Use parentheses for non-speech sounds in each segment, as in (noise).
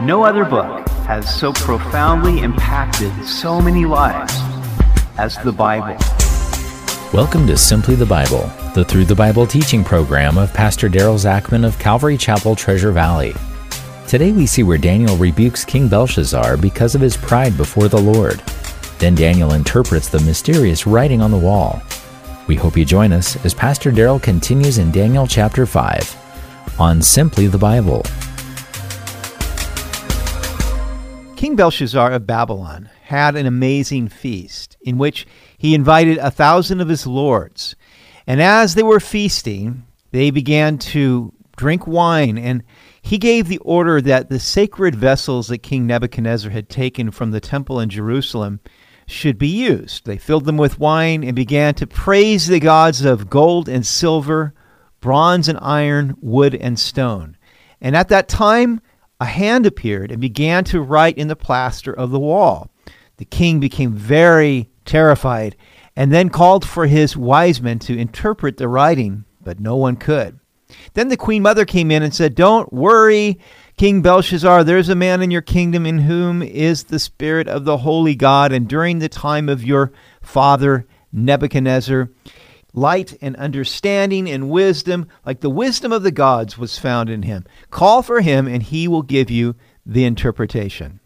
No other book has so profoundly impacted so many lives as the Bible. Welcome to Simply the Bible, the Through the Bible teaching program of Pastor Daryl Zachman of Calvary Chapel, Treasure Valley. Today we see where Daniel rebukes King Belshazzar because of his pride before the Lord. Then Daniel interprets the mysterious writing on the wall. We hope you join us as Pastor Daryl continues in Daniel chapter 5 on Simply the Bible. King Belshazzar of Babylon had an amazing feast in which he invited a thousand of his lords. And as they were feasting, they began to drink wine, and he gave the order that the sacred vessels that King Nebuchadnezzar had taken from the temple in Jerusalem should be used. They filled them with wine and began to praise the gods of gold and silver, bronze and iron, wood and stone. And at that time, a hand appeared and began to write in the plaster of the wall. The king became very terrified and then called for his wise men to interpret the writing, but no one could. Then the queen mother came in and said, Don't worry, King Belshazzar, there's a man in your kingdom in whom is the spirit of the holy God, and during the time of your father Nebuchadnezzar, Light and understanding and wisdom, like the wisdom of the gods, was found in him. Call for him, and he will give you the interpretation.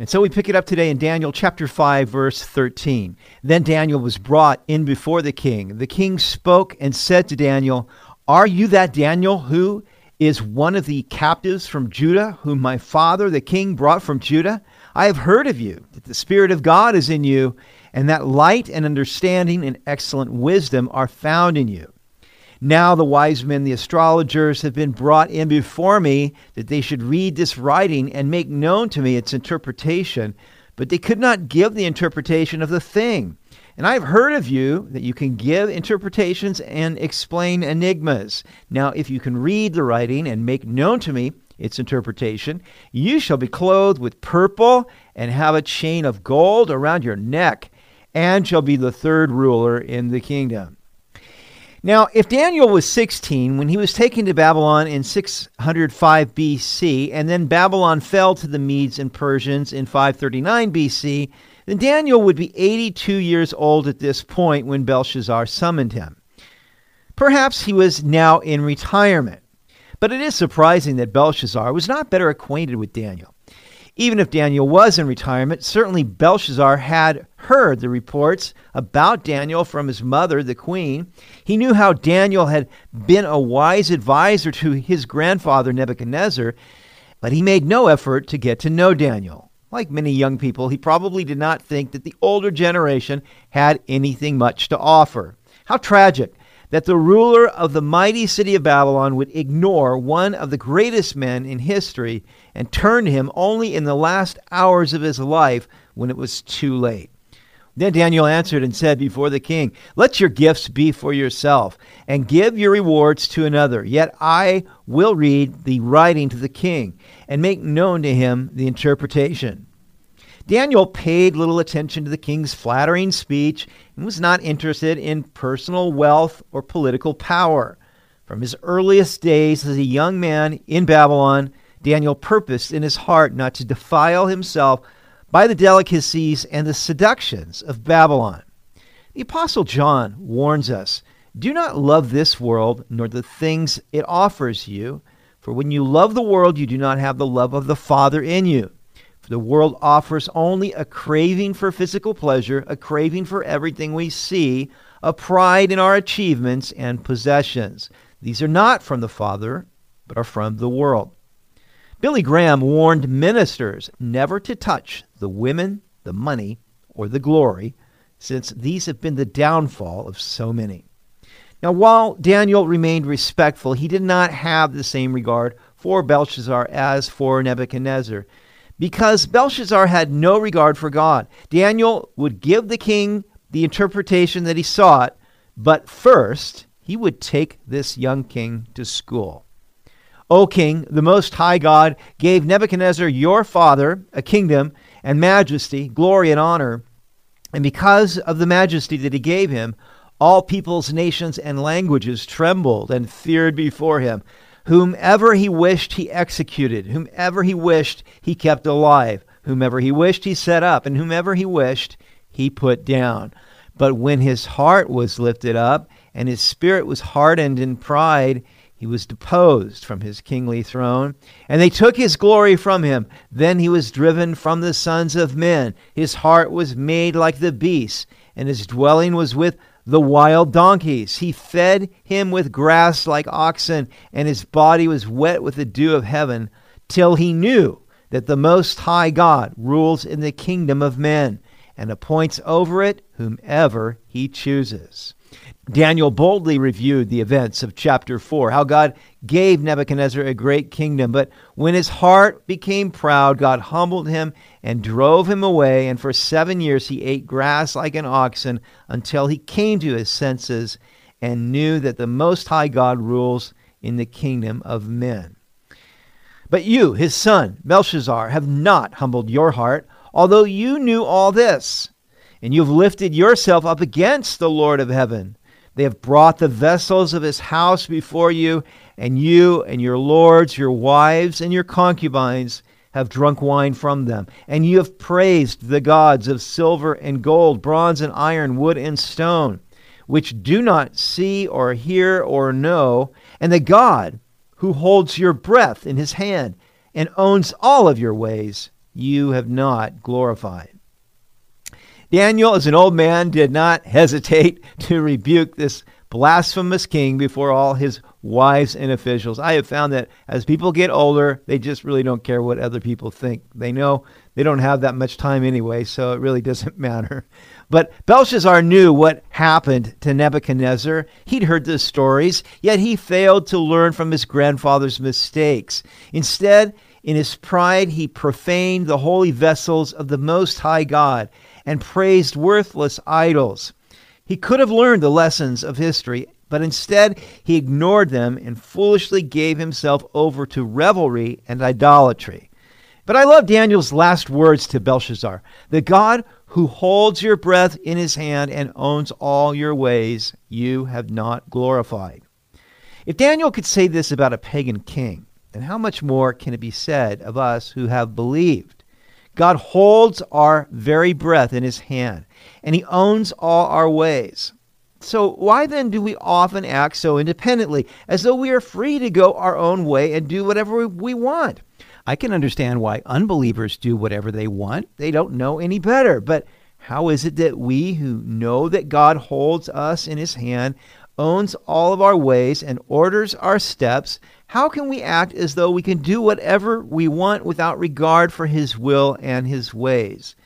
And so we pick it up today in Daniel chapter 5, verse 13. Then Daniel was brought in before the king. The king spoke and said to Daniel, Are you that Daniel who is one of the captives from Judah, whom my father the king brought from Judah? I have heard of you, that the Spirit of God is in you and that light and understanding and excellent wisdom are found in you. Now the wise men, the astrologers, have been brought in before me that they should read this writing and make known to me its interpretation, but they could not give the interpretation of the thing. And I have heard of you that you can give interpretations and explain enigmas. Now, if you can read the writing and make known to me its interpretation, you shall be clothed with purple and have a chain of gold around your neck and shall be the third ruler in the kingdom. Now, if Daniel was 16 when he was taken to Babylon in 605 BC, and then Babylon fell to the Medes and Persians in 539 BC, then Daniel would be 82 years old at this point when Belshazzar summoned him. Perhaps he was now in retirement. But it is surprising that Belshazzar was not better acquainted with Daniel. Even if Daniel was in retirement, certainly Belshazzar had heard the reports about Daniel from his mother, the queen. He knew how Daniel had been a wise advisor to his grandfather Nebuchadnezzar, but he made no effort to get to know Daniel. Like many young people, he probably did not think that the older generation had anything much to offer. How tragic that the ruler of the mighty city of Babylon would ignore one of the greatest men in history and turn to him only in the last hours of his life when it was too late. Then Daniel answered and said before the king, Let your gifts be for yourself, and give your rewards to another. Yet I will read the writing to the king, and make known to him the interpretation. Daniel paid little attention to the king's flattering speech and was not interested in personal wealth or political power. From his earliest days as a young man in Babylon, Daniel purposed in his heart not to defile himself by the delicacies and the seductions of Babylon. The Apostle John warns us do not love this world nor the things it offers you, for when you love the world, you do not have the love of the Father in you. For the world offers only a craving for physical pleasure, a craving for everything we see, a pride in our achievements and possessions. These are not from the Father, but are from the world. Billy Graham warned ministers never to touch the women, the money, or the glory, since these have been the downfall of so many. Now, while Daniel remained respectful, he did not have the same regard for Belshazzar as for Nebuchadnezzar because Belshazzar had no regard for God. Daniel would give the king the interpretation that he sought, but first he would take this young king to school. O king, the most high God gave Nebuchadnezzar your father a kingdom and majesty, glory and honor. And because of the majesty that he gave him, All peoples, nations, and languages trembled and feared before him. Whomever he wished, he executed. Whomever he wished, he kept alive. Whomever he wished, he set up. And whomever he wished, he put down. But when his heart was lifted up, and his spirit was hardened in pride, he was deposed from his kingly throne, and they took his glory from him. Then he was driven from the sons of men. His heart was made like the beasts, and his dwelling was with the wild donkeys. He fed him with grass like oxen, and his body was wet with the dew of heaven, till he knew that the Most High God rules in the kingdom of men, and appoints over it whomever he chooses. Daniel boldly reviewed the events of chapter 4, how God gave Nebuchadnezzar a great kingdom. But when his heart became proud, God humbled him and drove him away. And for seven years he ate grass like an oxen until he came to his senses and knew that the Most High God rules in the kingdom of men. But you, his son, Belshazzar, have not humbled your heart, although you knew all this. And you have lifted yourself up against the Lord of heaven. They have brought the vessels of his house before you, and you and your lords, your wives, and your concubines have drunk wine from them. And you have praised the gods of silver and gold, bronze and iron, wood and stone, which do not see or hear or know, and the God who holds your breath in his hand and owns all of your ways, you have not glorified. Daniel, as an old man, did not hesitate to rebuke this blasphemous king before all his wives and officials. I have found that as people get older, they just really don't care what other people think. They know they don't have that much time anyway, so it really (laughs) doesn't matter. But Belshazzar knew what happened to Nebuchadnezzar. He'd heard the stories, yet he failed to learn from his grandfather's mistakes. Instead, in his pride, he profaned the holy vessels of the Most High God and praised worthless idols. He could have learned the lessons of history, but instead he ignored them and foolishly gave himself over to revelry and idolatry. But I love Daniel's last words to Belshazzar The God who holds your breath in his hand and owns all your ways, you have not glorified. If Daniel could say this about a pagan king, then how much more can it be said of us who have believed? God holds our very breath in his hand, and he owns all our ways. So, why then do we often act so independently, as though we are free to go our own way and do whatever we want? I can understand why unbelievers do whatever they want. They don't know any better. But how is it that we who know that God holds us in his hand, owns all of our ways, and orders our steps, how can we act as though we can do whatever we want without regard for His will and His ways?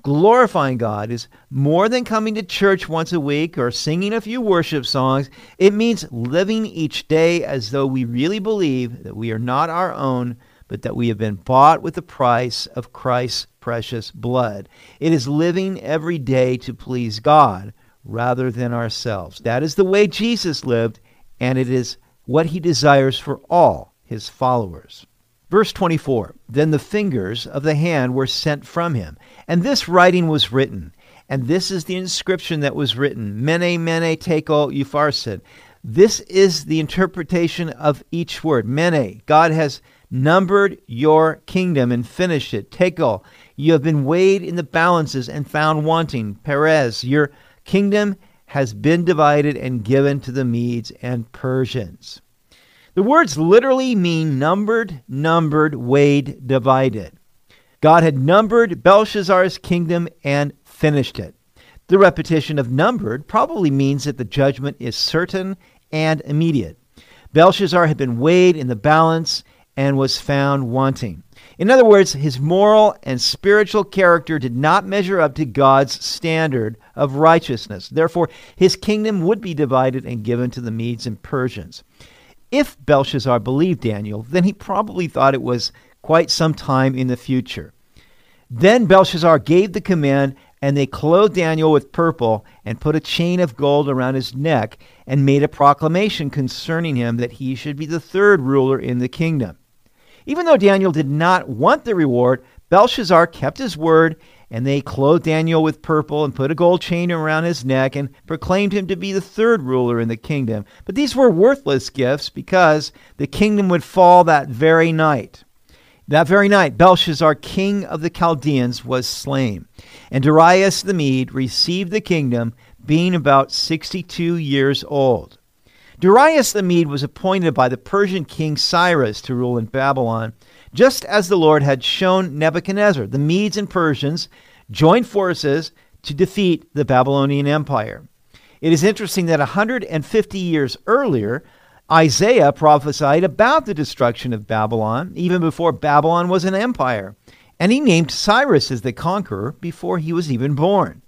Glorifying God is more than coming to church once a week or singing a few worship songs. It means living each day as though we really believe that we are not our own, but that we have been bought with the price of Christ's precious blood. It is living every day to please God rather than ourselves. That is the way Jesus lived, and it is what he desires for all his followers. Verse 24 Then the fingers of the hand were sent from him, and this writing was written. And this is the inscription that was written Mene, Mene, Tekel, Upharsin. This is the interpretation of each word. Mene, God has numbered your kingdom and finished it. Tekel, you have been weighed in the balances and found wanting. Peres, your kingdom has been divided and given to the Medes and Persians. The words literally mean numbered, numbered, weighed, divided. God had numbered Belshazzar's kingdom and finished it. The repetition of numbered probably means that the judgment is certain and immediate. Belshazzar had been weighed in the balance and was found wanting. In other words, his moral and spiritual character did not measure up to God's standard of righteousness. Therefore, his kingdom would be divided and given to the Medes and Persians. If Belshazzar believed Daniel, then he probably thought it was quite some time in the future. Then Belshazzar gave the command, and they clothed Daniel with purple and put a chain of gold around his neck and made a proclamation concerning him that he should be the third ruler in the kingdom. Even though Daniel did not want the reward, Belshazzar kept his word and they clothed Daniel with purple and put a gold chain around his neck and proclaimed him to be the third ruler in the kingdom. But these were worthless gifts because the kingdom would fall that very night. That very night, Belshazzar, king of the Chaldeans, was slain, and Darius the Mede received the kingdom, being about 62 years old. Darius the Mede was appointed by the Persian king Cyrus to rule in Babylon, just as the Lord had shown Nebuchadnezzar. The Medes and Persians joined forces to defeat the Babylonian Empire. It is interesting that 150 years earlier, Isaiah prophesied about the destruction of Babylon, even before Babylon was an empire. And he named Cyrus as the conqueror before he was even born.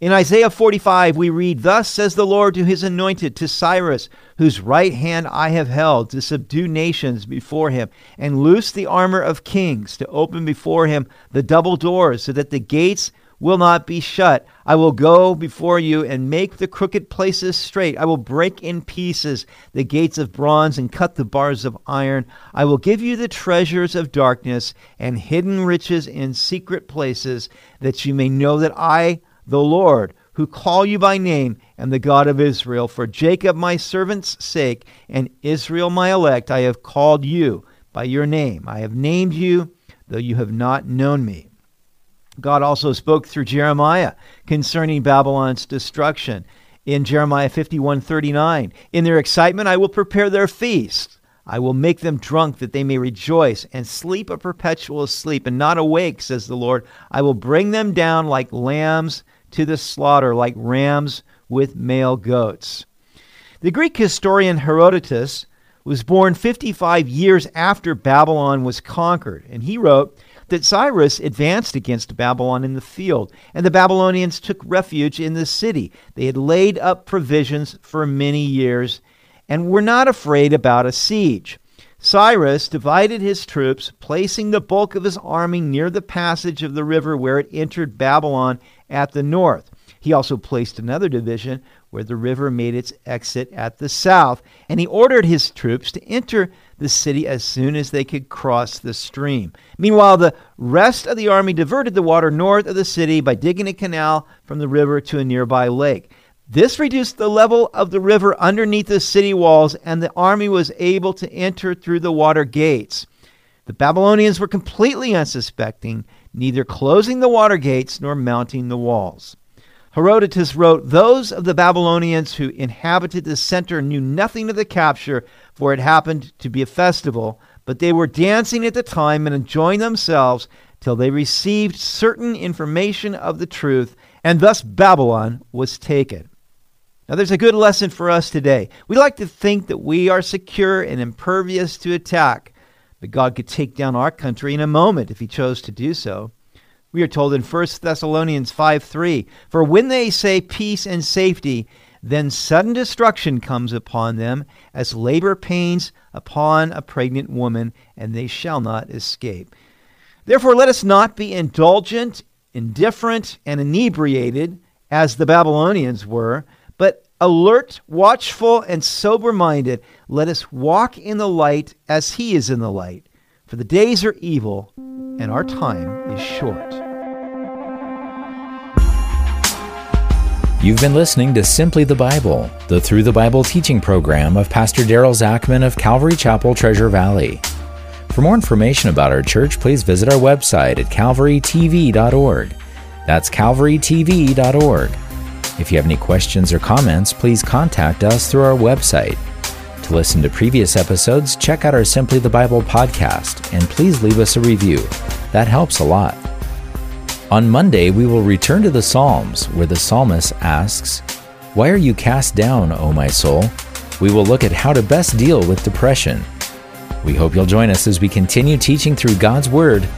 In Isaiah 45, we read, Thus says the Lord to his anointed, to Cyrus, whose right hand I have held, to subdue nations before him, and loose the armor of kings, to open before him the double doors, so that the gates will not be shut. I will go before you and make the crooked places straight. I will break in pieces the gates of bronze and cut the bars of iron. I will give you the treasures of darkness and hidden riches in secret places, that you may know that I, the Lord, who call you by name, and the God of Israel. For Jacob my servant's sake, and Israel my elect, I have called you by your name. I have named you, though you have not known me. God also spoke through Jeremiah concerning Babylon's destruction. In Jeremiah 51:39, in their excitement I will prepare their feast. I will make them drunk that they may rejoice and sleep a perpetual sleep and not awake, says the Lord. I will bring them down like lambs to the slaughter like rams with male goats. The Greek historian Herodotus was born 55 years after Babylon was conquered, and he wrote that Cyrus advanced against Babylon in the field, and the Babylonians took refuge in the city. They had laid up provisions for many years and were not afraid about a siege. Cyrus divided his troops, placing the bulk of his army near the passage of the river where it entered Babylon at the north. He also placed another division where the river made its exit at the south, and he ordered his troops to enter the city as soon as they could cross the stream. Meanwhile, the rest of the army diverted the water north of the city by digging a canal from the river to a nearby lake. This reduced the level of the river underneath the city walls, and the army was able to enter through the water gates. The Babylonians were completely unsuspecting neither closing the water gates nor mounting the walls. Herodotus wrote, Those of the Babylonians who inhabited the center knew nothing of the capture, for it happened to be a festival, but they were dancing at the time and enjoying themselves till they received certain information of the truth, and thus Babylon was taken. Now, there's a good lesson for us today. We like to think that we are secure and impervious to attack. But God could take down our country in a moment if he chose to do so. We are told in 1 Thessalonians 5 3, For when they say peace and safety, then sudden destruction comes upon them, as labor pains upon a pregnant woman, and they shall not escape. Therefore, let us not be indulgent, indifferent, and inebriated, as the Babylonians were, but alert, watchful, and sober minded, let us walk in the light as he is in the light. For the days are evil, and our time is short. You've been listening to Simply the Bible, the Through the Bible teaching program of Pastor Daryl Zachman of Calvary Chapel, Treasure Valley. For more information about our church, please visit our website at calvarytv.org. That's calvarytv.org. If you have any questions or comments, please contact us through our website. To listen to previous episodes, check out our Simply the Bible podcast and please leave us a review. That helps a lot. On Monday, we will return to the Psalms, where the psalmist asks, Why are you cast down, O my soul? We will look at how to best deal with depression. We hope you'll join us as we continue teaching through God's Word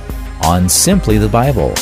on Simply the Bible.